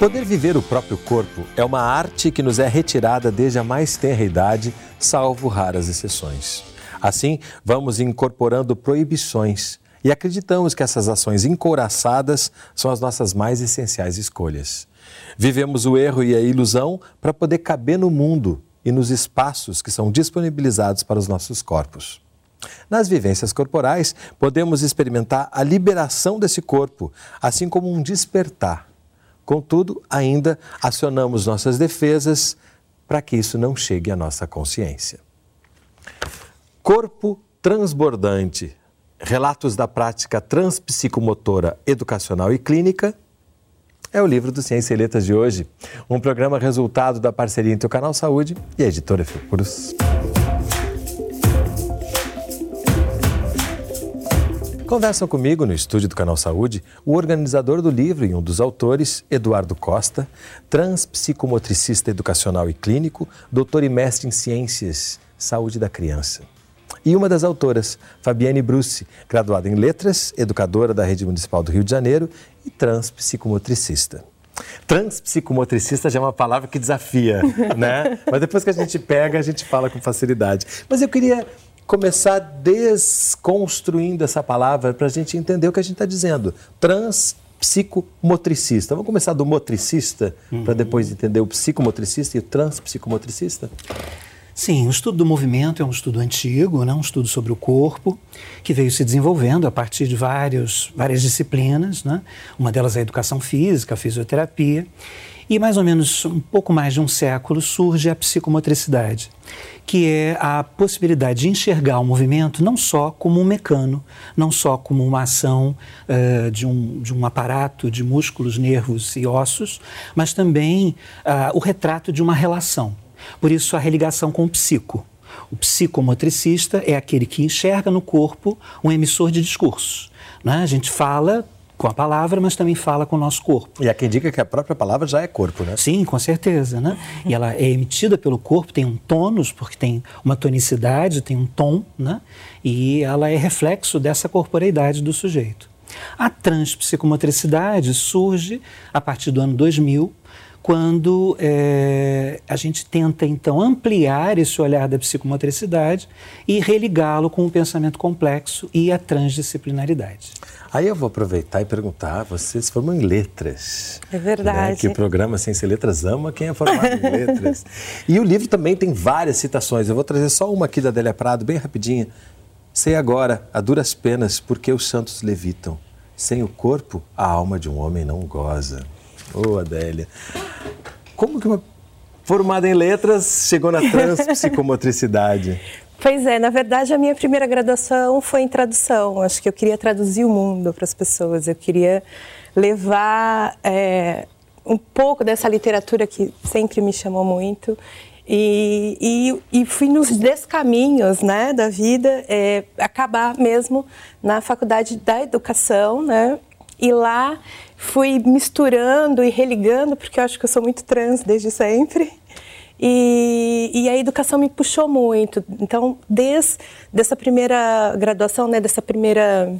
Poder viver o próprio corpo é uma arte que nos é retirada desde a mais tenra idade, salvo raras exceções. Assim, vamos incorporando proibições e acreditamos que essas ações encouraçadas são as nossas mais essenciais escolhas. Vivemos o erro e a ilusão para poder caber no mundo e nos espaços que são disponibilizados para os nossos corpos. Nas vivências corporais, podemos experimentar a liberação desse corpo, assim como um despertar Contudo, ainda acionamos nossas defesas para que isso não chegue à nossa consciência. Corpo transbordante. Relatos da prática transpsicomotora educacional e clínica é o livro do Ciência e Letras de hoje, um programa resultado da parceria entre o Canal Saúde e a editora Fiocruz. Conversam comigo no estúdio do Canal Saúde o organizador do livro e um dos autores, Eduardo Costa, transpsicomotricista educacional e clínico, doutor e mestre em ciências, saúde da criança. E uma das autoras, Fabiane Bruce, graduada em letras, educadora da Rede Municipal do Rio de Janeiro e transpsicomotricista. Transpsicomotricista já é uma palavra que desafia, né? Mas depois que a gente pega, a gente fala com facilidade. Mas eu queria começar desconstruindo essa palavra para a gente entender o que a gente está dizendo. Transpsicomotricista. Vamos começar do motricista uhum. para depois entender o psicomotricista e o transpsicomotricista? Sim, o estudo do movimento é um estudo antigo, né? um estudo sobre o corpo, que veio se desenvolvendo a partir de vários, várias disciplinas. Né? Uma delas é a educação física, a fisioterapia. E mais ou menos um pouco mais de um século surge a psicomotricidade, que é a possibilidade de enxergar o movimento não só como um mecano, não só como uma ação uh, de, um, de um aparato de músculos, nervos e ossos, mas também uh, o retrato de uma relação. Por isso, a religação com o psico. O psicomotricista é aquele que enxerga no corpo um emissor de discursos. Né? A gente fala com a palavra, mas também fala com o nosso corpo. E há quem diga que a própria palavra já é corpo, né? Sim, com certeza, né? E ela é emitida pelo corpo, tem um tônus, porque tem uma tonicidade, tem um tom, né? E ela é reflexo dessa corporeidade do sujeito. A transpsicomotricidade surge a partir do ano 2000, quando é, a gente tenta então ampliar esse olhar da psicomotricidade e religá-lo com o pensamento complexo e a transdisciplinaridade. Aí eu vou aproveitar e perguntar, vocês formam em letras. É verdade. Né? Que o programa Ciência e Letras ama quem é formado em letras. E o livro também tem várias citações. Eu vou trazer só uma aqui da Adélia Prado, bem rapidinha. Sei agora, a duras penas, porque os santos levitam. Sem o corpo, a alma de um homem não goza. Ô, oh, Adélia. Como que uma formada em letras chegou na transpsicomotricidade? Pois é, na verdade a minha primeira graduação foi em tradução. Acho que eu queria traduzir o mundo para as pessoas. Eu queria levar é, um pouco dessa literatura que sempre me chamou muito e, e, e fui nos descaminhos né, da vida, é, acabar mesmo na faculdade da educação, né? E lá fui misturando e religando, porque eu acho que eu sou muito trans desde sempre. E, e, a educação me puxou muito. Então, desde essa primeira graduação, né, dessa primeira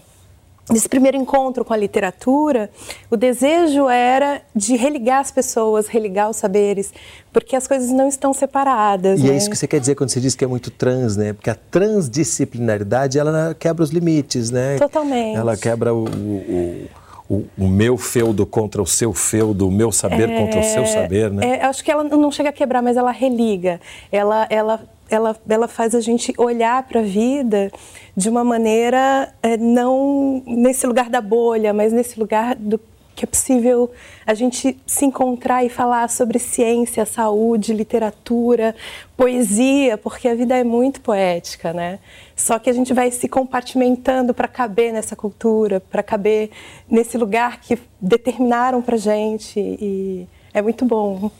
desse primeiro encontro com a literatura, o desejo era de religar as pessoas, religar os saberes, porque as coisas não estão separadas. E é né? é isso que você quer dizer quando você diz que é muito trans, né? Porque a transdisciplinaridade, ela quebra os limites, né? Totalmente. Ela quebra o, o o, o, meu feudo contra o seu feudo, o meu saber é, contra o seu saber, né? É, acho que ela não chega a quebrar, mas ela religa. Ela, ela, ela, ela faz a gente olhar para a vida de uma maneira é, não nesse lugar da bolha, mas nesse lugar do que é possível a gente se encontrar e falar sobre ciência, saúde, literatura, poesia, porque a vida é muito poética, né? Só que a gente vai se compartimentando para caber nessa cultura, para caber nesse lugar que determinaram para gente e é muito bom.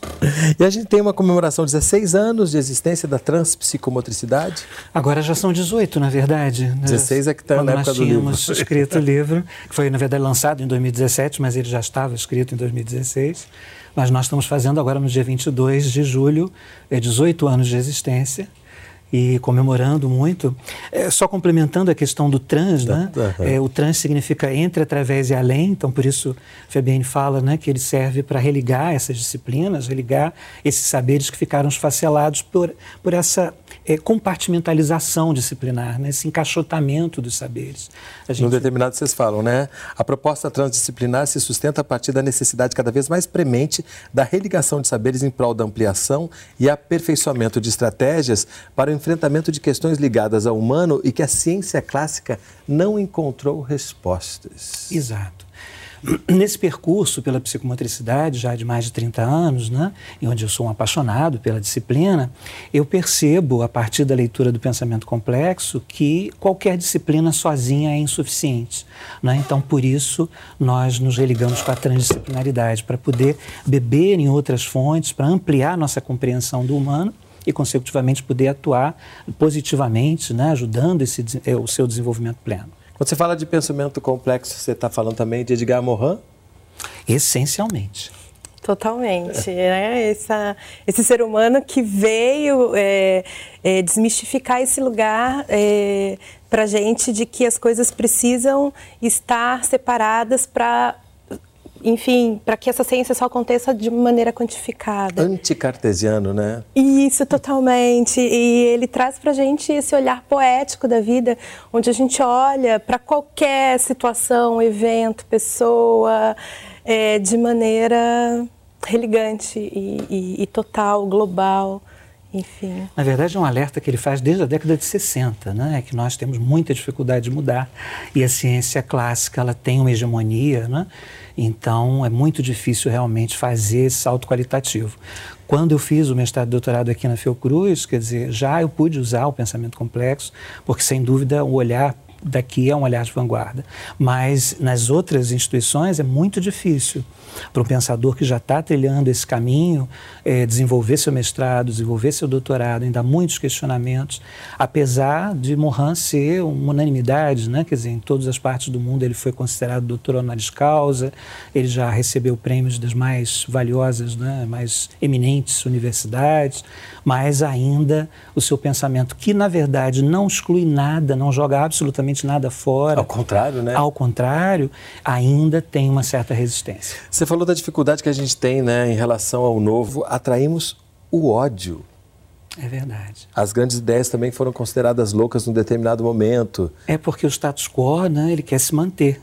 E a gente tem uma comemoração de 16 anos de existência da transpsicomotricidade. Agora já são 18, na verdade. 16 é que está na época do livro. nós tínhamos escrito o livro, que foi, na verdade, lançado em 2017, mas ele já estava escrito em 2016. Mas nós estamos fazendo agora no dia 22 de julho, é 18 anos de existência. E comemorando muito. É, só complementando a questão do trans, né? Uhum. É, o trans significa entre, através e além, então por isso Fabienne fala né, que ele serve para religar essas disciplinas, religar esses saberes que ficaram esfacelados por, por essa é, compartimentalização disciplinar, né, esse encaixotamento dos saberes. Gente... No determinado vocês falam, né? A proposta transdisciplinar se sustenta a partir da necessidade cada vez mais premente da religação de saberes em prol da ampliação e aperfeiçoamento de estratégias para o enfrentamento de questões ligadas ao humano e que a ciência clássica não encontrou respostas. Exato. Nesse percurso pela psicomotricidade, já de mais de 30 anos, né, em onde eu sou um apaixonado pela disciplina, eu percebo, a partir da leitura do pensamento complexo, que qualquer disciplina sozinha é insuficiente. Né? Então, por isso, nós nos religamos com a transdisciplinaridade, para poder beber em outras fontes, para ampliar nossa compreensão do humano e, consecutivamente, poder atuar positivamente, né, ajudando esse, o seu desenvolvimento pleno. Quando você fala de pensamento complexo, você está falando também de Edgar Morin? Essencialmente. Totalmente. Né? Essa, esse ser humano que veio é, é, desmistificar esse lugar é, para gente de que as coisas precisam estar separadas para enfim, para que essa ciência só aconteça de maneira quantificada. Anticartesiano, né? Isso, totalmente. E ele traz para a gente esse olhar poético da vida, onde a gente olha para qualquer situação, evento, pessoa, é, de maneira religante e, e, e total, global. Enfim. Na verdade, é um alerta que ele faz desde a década de 60, né? É que nós temos muita dificuldade de mudar e a ciência clássica ela tem uma hegemonia, né? Então, é muito difícil realmente fazer esse salto qualitativo. Quando eu fiz o mestrado e doutorado aqui na Fiocruz, quer dizer, já eu pude usar o pensamento complexo, porque sem dúvida o olhar daqui é um olhar de vanguarda. Mas nas outras instituições é muito difícil para um pensador que já está trilhando esse caminho é, desenvolver seu mestrado, desenvolver seu doutorado, ainda há muitos questionamentos, apesar de Morin ser uma unanimidade, né? quer dizer, em todas as partes do mundo ele foi considerado doutor honoris causa, ele já recebeu prêmios das mais valiosas, né? mais eminentes universidades, mas ainda o seu pensamento, que na verdade não exclui nada, não joga absolutamente nada fora. Ao contrário, né? Ao contrário, ainda tem uma certa resistência. Você falou da dificuldade que a gente tem né, em relação ao novo. Atraímos o ódio. É verdade. As grandes ideias também foram consideradas loucas num determinado momento. É porque o status quo, né, ele quer se manter.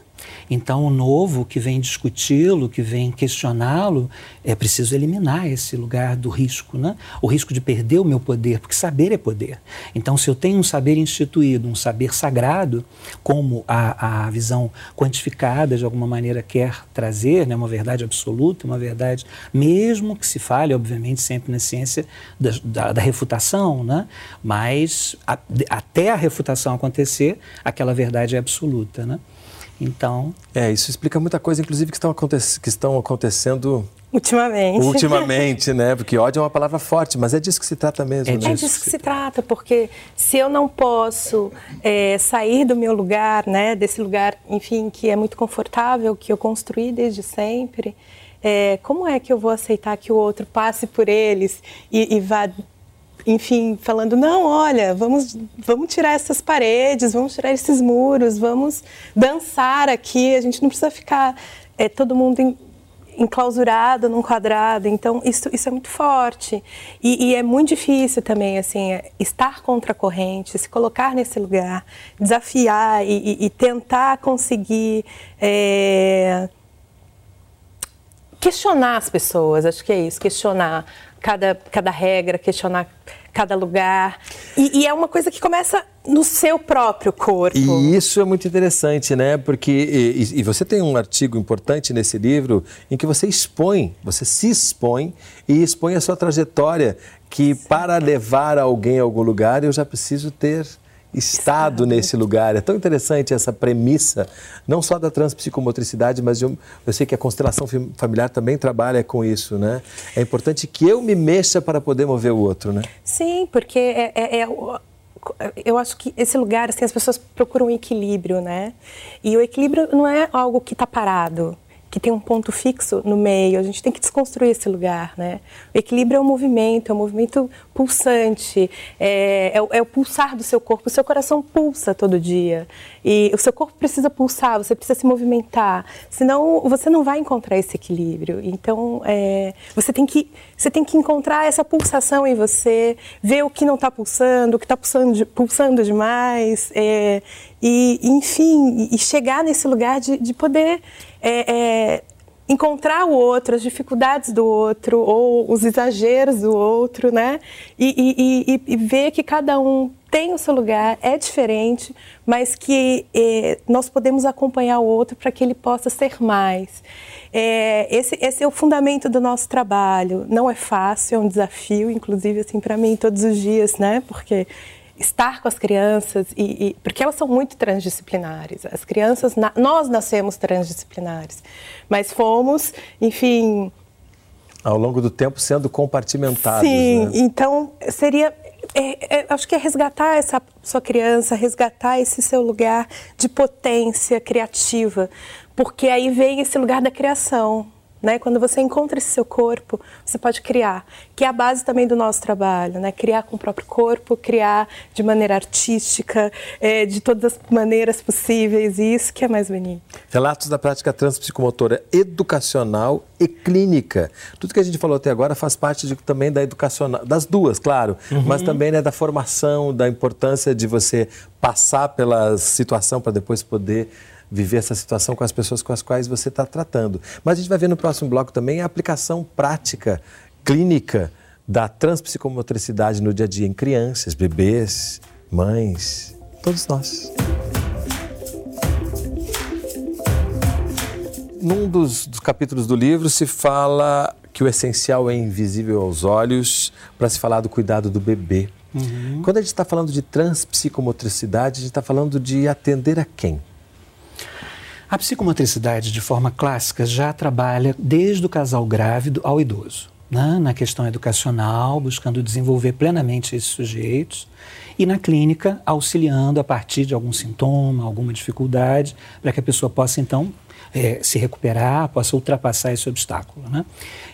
Então, o novo que vem discuti-lo, que vem questioná-lo, é preciso eliminar esse lugar do risco, né? o risco de perder o meu poder, porque saber é poder. Então, se eu tenho um saber instituído, um saber sagrado, como a, a visão quantificada de alguma maneira quer trazer, né? uma verdade absoluta, uma verdade, mesmo que se fale, obviamente, sempre na ciência da, da, da refutação, né? mas a, até a refutação acontecer, aquela verdade é absoluta. Né? Então. É, isso explica muita coisa, inclusive, que estão, aconte que estão acontecendo. Ultimamente. Ultimamente, né? Porque ódio é uma palavra forte, mas é disso que se trata mesmo. É, né? é disso que se trata, porque se eu não posso é, sair do meu lugar, né? Desse lugar, enfim, que é muito confortável, que eu construí desde sempre, é, como é que eu vou aceitar que o outro passe por eles e, e vá enfim, falando, não, olha, vamos, vamos tirar essas paredes, vamos tirar esses muros, vamos dançar aqui, a gente não precisa ficar é, todo mundo em, enclausurado num quadrado. Então, isso, isso é muito forte. E, e, é muito difícil também, assim, é, estar contra a corrente, se colocar nesse lugar, desafiar e, e, e tentar conseguir. É, questionar as pessoas, acho que é isso, questionar cada, cada regra, questionar cada lugar. E, e, é uma coisa que começa no seu próprio corpo. E isso é muito interessante, né? Porque e, e, você tem um artigo importante nesse livro em que você expõe, você se expõe e expõe a sua trajetória que para levar alguém a algum lugar eu já preciso ter estado nesse lugar. É tão interessante essa premissa, não só da transpsicomotricidade, mas eu, eu sei que a constelação familiar também trabalha com isso, né? É importante que eu me mexa para poder mover o outro, né? Sim, porque é, é, é eu acho que esse lugar, assim, as pessoas procuram um equilíbrio, né? E o equilíbrio não é algo que está parado, que tem um ponto fixo no meio. A gente tem que desconstruir esse lugar, né? O equilíbrio é um movimento, é um movimento pulsante, é, é, é o pulsar do seu corpo. O seu coração pulsa todo dia e o seu corpo precisa pulsar, você precisa se movimentar, senão você não vai encontrar esse equilíbrio. Então, é, você tem que você tem que encontrar essa pulsação em você, ver o que não está pulsando, o que está pulsando, pulsando demais, é, e enfim, e chegar nesse lugar de, de poder é, é, encontrar o outro, as dificuldades do outro ou os exageros do outro, né? E, e, e, e ver que cada um tem o seu lugar, é diferente, mas que eh, nós podemos acompanhar o outro para que ele possa ser mais. É, esse, esse, é o fundamento do nosso trabalho. Não é fácil, é um desafio, inclusive assim para mim todos os dias, né? Porque estar com as crianças e, e, porque elas são muito transdisciplinares. As crianças, na, nós nascemos transdisciplinares, mas fomos, enfim, ao longo do tempo sendo compartimentados. Sim, né? então seria é, é, acho que é resgatar essa sua criança, resgatar esse seu lugar de potência criativa, porque aí vem esse lugar da criação, né? Quando você encontra esse seu corpo, você pode criar, que é a base também do nosso trabalho, né? Criar com o próprio corpo, criar de maneira artística, é, de todas as maneiras possíveis, e isso que é mais bonito. Relatos da prática transpsicomotora educacional e clínica. Tudo que a gente falou até agora faz parte de, também da educacional, das duas, claro, uhum. mas também né, da formação, da importância de você passar pela situação para depois poder viver essa situação com as pessoas com as quais você está tratando. Mas a gente vai ver no próximo bloco também a aplicação prática, clínica da transpsicomotricidade no dia a dia em crianças, bebês, mães, todos nós. Num dos, dos capítulos do livro se fala que o essencial é invisível aos olhos para se falar do cuidado do bebê. Uhum. Quando a gente está falando de transpsicomotricidade, a gente está falando de atender a quem? A psicomotricidade, de forma clássica, já trabalha desde o casal grávido ao idoso. Né? Na questão educacional, buscando desenvolver plenamente esses sujeitos, e na clínica, auxiliando a partir de algum sintoma, alguma dificuldade, para que a pessoa possa então é, se recuperar, possa ultrapassar esse obstáculo. Né?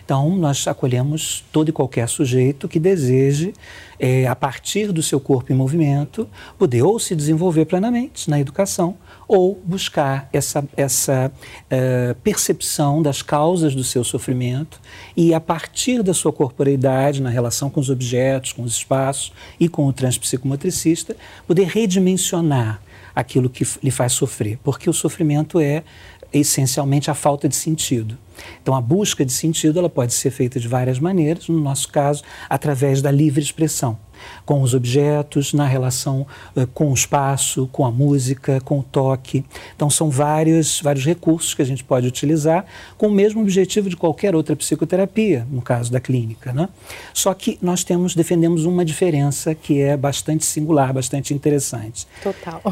Então, nós acolhemos todo e qualquer sujeito que deseje, é, a partir do seu corpo em movimento, poder ou se desenvolver plenamente na educação ou buscar essa, essa é, percepção das causas do seu sofrimento e, a partir da sua corporeidade, na relação com os objetos, com os espaços e com o transpsicomotricista, poder redimensionar aquilo que lhe faz sofrer, porque o sofrimento é essencialmente a falta de sentido. Então, a busca de sentido ela pode ser feita de várias maneiras, no nosso caso, através da livre expressão com os objetos, na relação uh, com o espaço, com a música, com o toque. Então, são vários, vários recursos que a gente pode utilizar com o mesmo objetivo de qualquer outra psicoterapia, no caso da clínica. Né? Só que nós temos, defendemos uma diferença que é bastante singular, bastante interessante. Total.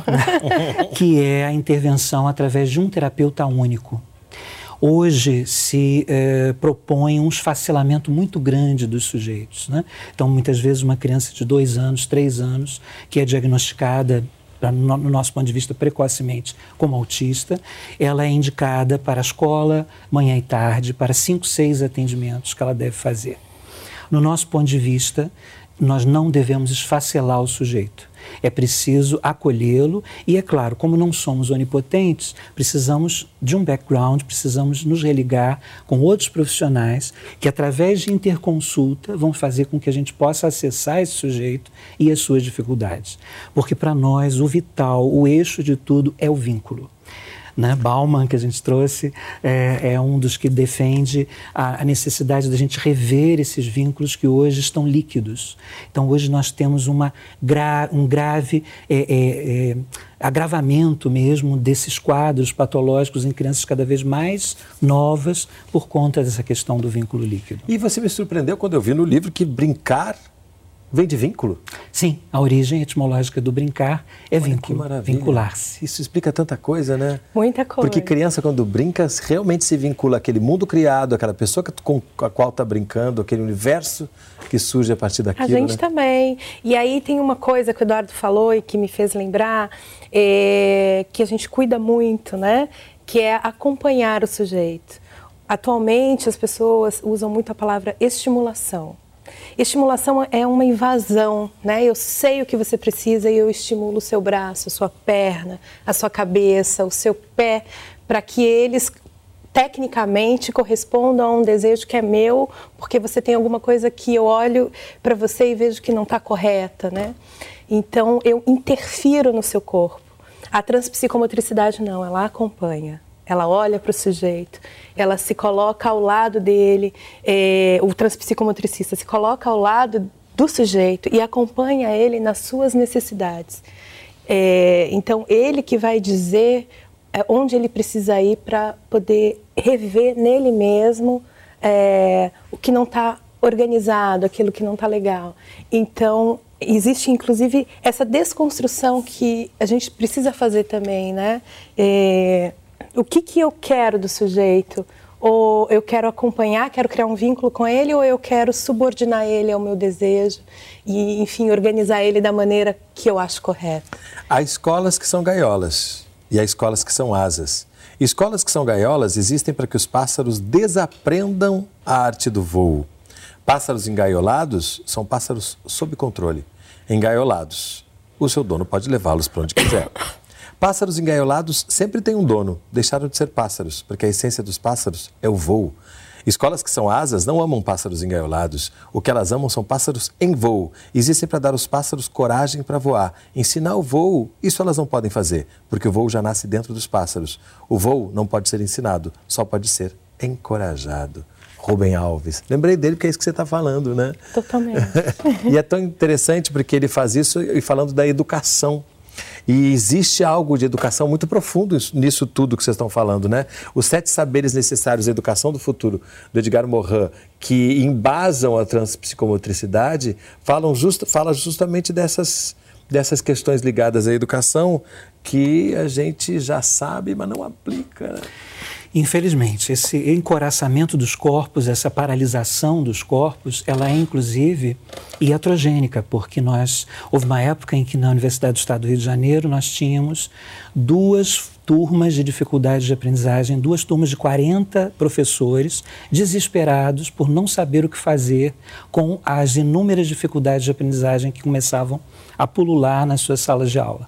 que é a intervenção através de um terapeuta único. Hoje se é, propõe um esfacelamento muito grande dos sujeitos. Né? Então, muitas vezes, uma criança de dois anos, três anos, que é diagnosticada no nosso ponto de vista, precocemente como autista, ela é indicada para a escola, manhã e tarde, para cinco, seis atendimentos que ela deve fazer. No nosso ponto de vista, nós não devemos esfacelar o sujeito. É preciso acolhê-lo e, é claro, como não somos onipotentes, precisamos de um background, precisamos nos religar com outros profissionais que, através de interconsulta, vão fazer com que a gente possa acessar esse sujeito e as suas dificuldades. Porque, para nós, o vital, o eixo de tudo é o vínculo. Né? Bauman, que a gente trouxe, é, é um dos que defende a, a necessidade da gente rever esses vínculos que hoje estão líquidos. Então, hoje nós temos uma gra, um grave é, é, é, agravamento mesmo desses quadros patológicos em crianças cada vez mais novas por conta dessa questão do vínculo líquido. E você me surpreendeu quando eu vi no livro que brincar Vem de vínculo? Sim, a origem etimológica do brincar é Olha, vínculo, vincular-se. Isso explica tanta coisa, né? Muita coisa. Porque criança, quando brinca, realmente se vincula àquele mundo criado, àquela pessoa com a qual está brincando, aquele universo que surge a partir daquilo. A gente né? também. E aí tem uma coisa que o Eduardo falou e que me fez lembrar, é, que a gente cuida muito, né? que é acompanhar o sujeito. Atualmente, as pessoas usam muito a palavra estimulação. Estimulação é uma invasão, né? Eu sei o que você precisa e eu estimulo o seu braço, a sua perna, a sua cabeça, o seu pé, para que eles tecnicamente correspondam a um desejo que é meu, porque você tem alguma coisa que eu olho para você e vejo que não está correta, né? Então eu interfiro no seu corpo. A transpsicomotricidade não, ela acompanha. Ela olha para o sujeito, ela se coloca ao lado dele, é, o transpsicomotricista se coloca ao lado do sujeito e acompanha ele nas suas necessidades. É, então, ele que vai dizer é, onde ele precisa ir para poder reviver nele mesmo é, o que não está organizado, aquilo que não está legal. Então, existe inclusive essa desconstrução que a gente precisa fazer também, né? É, o que, que eu quero do sujeito? Ou eu quero acompanhar, quero criar um vínculo com ele, ou eu quero subordinar ele ao meu desejo e, enfim, organizar ele da maneira que eu acho correta. Há escolas que são gaiolas e há escolas que são asas. Escolas que são gaiolas existem para que os pássaros desaprendam a arte do voo. Pássaros engaiolados são pássaros sob controle. Engaiolados, o seu dono pode levá-los para onde quiser. Pássaros engaiolados sempre têm um dono, deixaram de ser pássaros, porque a essência dos pássaros é o voo. Escolas que são asas não amam pássaros engaiolados. O que elas amam são pássaros em voo. Existem para dar aos pássaros coragem para voar. Ensinar o voo, isso elas não podem fazer, porque o voo já nasce dentro dos pássaros. O voo não pode ser ensinado, só pode ser encorajado. Rubem Alves. Lembrei dele porque é isso que você está falando, né? Totalmente. e é tão interessante porque ele faz isso e falando da educação. E existe algo de educação muito profundo nisso tudo que vocês estão falando, né? Os sete saberes necessários à educação do futuro, do Edgar Morin, que embasam a transpsicomotricidade, falam just, fala justamente dessas, dessas questões ligadas à educação que a gente já sabe, mas não aplica. Né? Infelizmente, esse encoraçamento dos corpos, essa paralisação dos corpos, ela é inclusive iatrogênica, porque nós houve uma época em que na Universidade do Estado do Rio de Janeiro nós tínhamos duas turmas de dificuldade de aprendizagem, duas turmas de 40 professores desesperados por não saber o que fazer com as inúmeras dificuldades de aprendizagem que começavam a pulular nas suas salas de aula.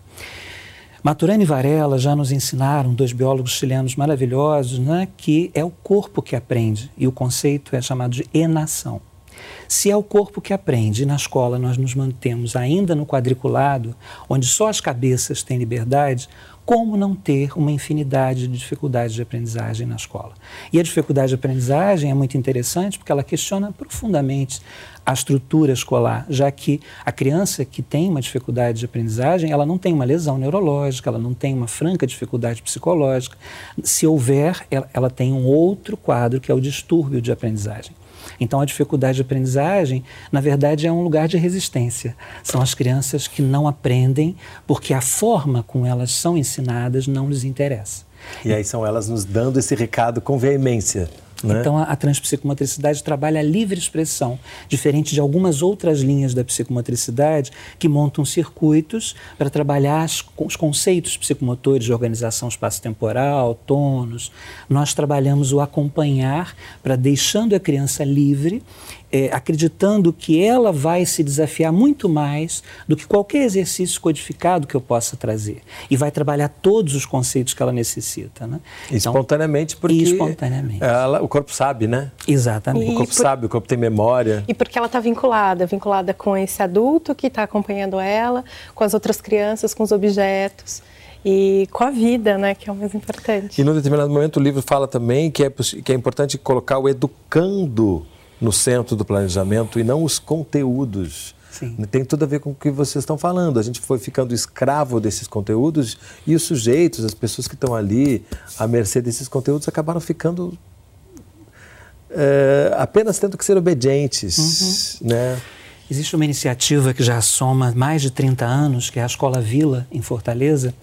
Maturana e Varela já nos ensinaram, dois biólogos chilenos maravilhosos, né, que é o corpo que aprende e o conceito é chamado de enação. Se é o corpo que aprende e na escola nós nos mantemos ainda no quadriculado, onde só as cabeças têm liberdade, como não ter uma infinidade de dificuldades de aprendizagem na escola? E a dificuldade de aprendizagem é muito interessante porque ela questiona profundamente a estrutura escolar, já que a criança que tem uma dificuldade de aprendizagem, ela não tem uma lesão neurológica, ela não tem uma franca dificuldade psicológica. Se houver, ela, tem um outro quadro que é o distúrbio de aprendizagem. Então, a dificuldade de aprendizagem, na verdade, é um lugar de resistência. São as crianças que não aprendem porque a forma como elas são ensinadas não lhes interessa. E aí são elas nos dando esse recado com veemência. Né? Então, a, a transpsicomotricidade trabalha a livre expressão, diferente de algumas outras linhas da psicomotricidade que montam circuitos para trabalhar as, os conceitos psicomotores de organização espaço-temporal, tônus. Nós trabalhamos o acompanhar para deixando a criança livre é, acreditando que ela vai se desafiar muito mais do que qualquer exercício codificado que eu possa trazer. E vai trabalhar todos os conceitos que ela necessita. Né? Então, espontaneamente, porque espontaneamente. Ela, o corpo sabe, né? Exatamente. O corpo por... sabe, o corpo tem memória. E porque ela está vinculada, vinculada com esse adulto que está acompanhando ela, com as outras crianças, com os objetos e com a vida, né, que é o mais importante. E num determinado momento o livro fala também que é, que é importante colocar o educando no centro do planejamento e não os conteúdos. Sim. Tem tudo a ver com o que vocês estão falando. A gente foi ficando escravo desses conteúdos e os sujeitos, as pessoas que estão ali à mercê desses conteúdos, acabaram ficando é, apenas tendo que ser obedientes. Uhum. Né? Existe uma iniciativa que já soma mais de 30 anos, que é a Escola Vila, em Fortaleza,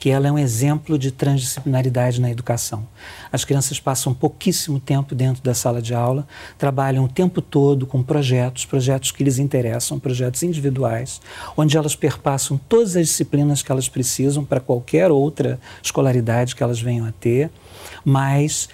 que ela é um exemplo de transdisciplinaridade na educação. As crianças passam pouquíssimo tempo dentro da sala de aula, trabalham o tempo todo com projetos, projetos que lhes interessam, projetos individuais, onde elas perpassam todas as disciplinas que elas precisam para qualquer outra escolaridade que elas venham a ter. mas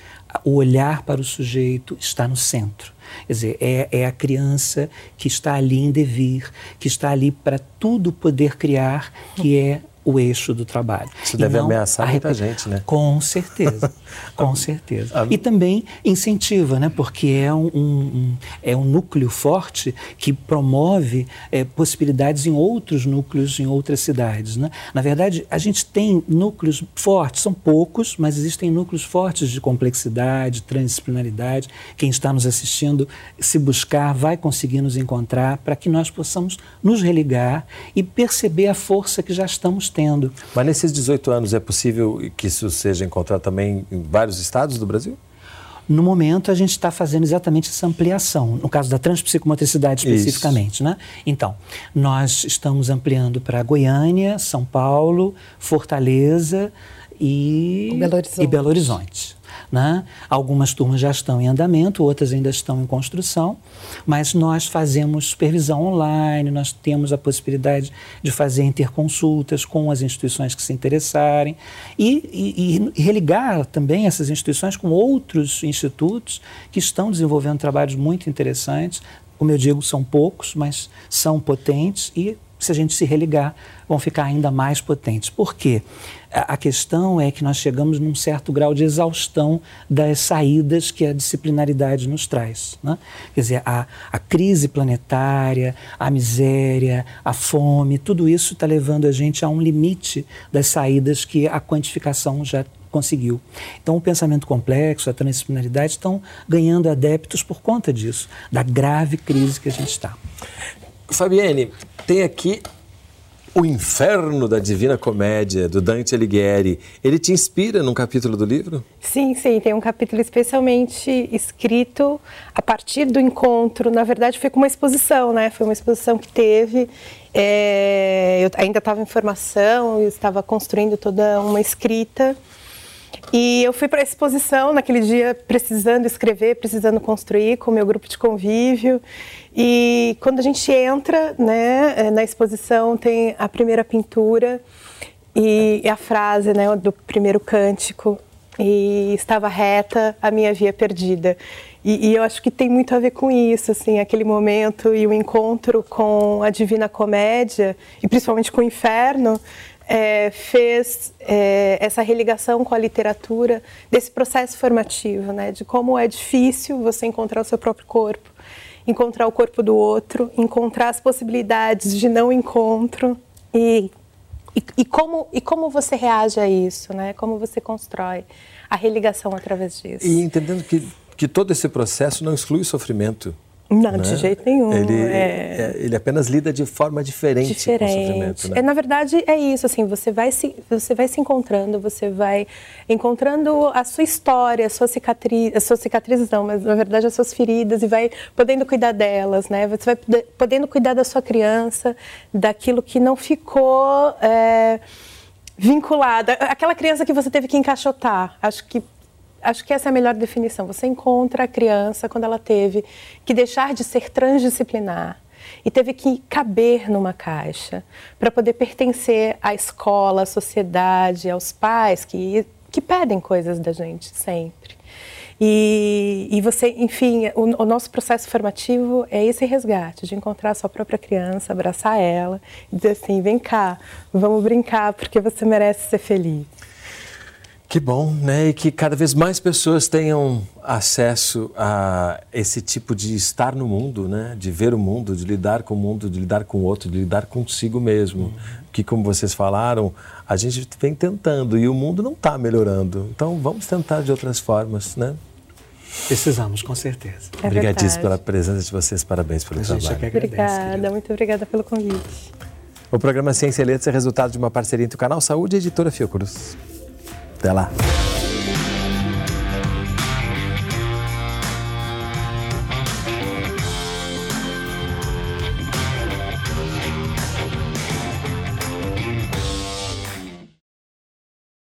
o olhar para o sujeito está no centro. Quer dizer, é, é a criança que está ali em devir, que está ali para tudo poder criar, que é o eixo do trabalho. Isso deve ameaçar muita gente, né? Com certeza, com certeza. E também incentiva, né? Porque é um, um é um núcleo forte que promove é, possibilidades em outros núcleos, em outras cidades, né? Na verdade, a gente tem núcleos fortes, são poucos, mas existem núcleos fortes de complexidade, transdisciplinaridade. Quem está nos assistindo, se buscar, vai conseguir nos encontrar para que nós possamos nos religar e perceber a força que já estamos tendo. Mas nesses 18 anos é possível que isso seja encontrado também em vários estados do Brasil? No momento, a gente está fazendo exatamente essa ampliação, no caso da transpsicomotricidade especificamente. Né? Então, nós estamos ampliando para Goiânia, São Paulo, Fortaleza e Belo Horizonte. E Belo Horizonte. Né? Algumas turmas já estão em andamento, outras ainda estão em construção, mas nós fazemos supervisão online, nós temos a possibilidade de fazer interconsultas com as instituições que se interessarem e, e, e religar também essas instituições com outros institutos que estão desenvolvendo trabalhos muito interessantes. Como eu digo, são poucos, mas são potentes e se a gente se religar, vão ficar ainda mais potentes. Por quê? A questão é que nós chegamos num certo grau de exaustão das saídas que a disciplinaridade nos traz. Né? Quer dizer, a, a crise planetária, a miséria, a fome, tudo isso está levando a gente a um limite das saídas que a quantificação já conseguiu. Então, o pensamento complexo, a transdisciplinaridade estão ganhando adeptos por conta disso, da grave crise que a gente está. Fabiane, tem aqui o Inferno da Divina Comédia, do Dante Alighieri. Ele te inspira num capítulo do livro? Sim, sim. Tem um capítulo especialmente escrito a partir do encontro. Na verdade, foi com uma exposição, né? Foi uma exposição que teve. É... eu ainda estava em formação, eu estava construindo toda uma escrita. E eu fui para a exposição naquele dia precisando escrever, precisando construir com o meu grupo de convívio. E quando a gente entra né, é, na exposição, tem a primeira pintura e a frase né, do primeiro cântico. E estava reta a minha via perdida. E, e, eu acho que tem muito a ver com isso, assim, aquele momento e o encontro com a Divina Comédia, e principalmente com o Inferno, é, fez é, essa religação com a literatura desse processo formativo, né, de como é difícil você encontrar o seu próprio corpo encontrar o corpo do outro, encontrar as possibilidades de não encontro e, e, e, como, e como você reage a isso, né? Como você constrói a religação através disso. E entendendo que, que todo esse processo não exclui sofrimento. Não, né? de jeito nenhum. Ele, é... é ele apenas lida de forma diferente, diferente. com o sofrimento. Né? É, na verdade, é isso. Assim, você vai se, você vai se encontrando, você vai encontrando a sua história, a sua cicatriz, as suas cicatrizes não, mas na verdade as suas feridas e vai podendo cuidar delas, né? Você vai podendo cuidar da sua criança, daquilo que não ficou é, vinculada, aquela criança que você teve que encaixotar. Acho que acho que essa é a melhor definição. Você encontra a criança quando ela teve que deixar de ser transdisciplinar e teve que caber numa caixa para poder pertencer à escola, à sociedade, aos pais que, que pedem coisas da gente sempre. E, e você, enfim, o, o, nosso processo formativo é esse resgate, de encontrar a sua própria criança, abraçar ela e dizer assim: vem cá, vamos brincar porque você merece ser feliz. Que bom, né? E que cada vez mais pessoas tenham acesso a esse tipo de estar no mundo, né? De ver o mundo, de lidar com o mundo, de lidar com o outro, de lidar consigo mesmo. Uhum. Que, como vocês falaram, a gente vem tentando e o mundo não está melhorando. Então, vamos tentar de outras formas, né? Precisamos, com certeza. É Obrigadíssimo pela presença de vocês, parabéns pelo a trabalho. É obrigada, querido. muito obrigada pelo convite. O programa Ciência e Letras é resultado de uma parceria entre o Canal Saúde e a Editora Fiocruz. Até lá.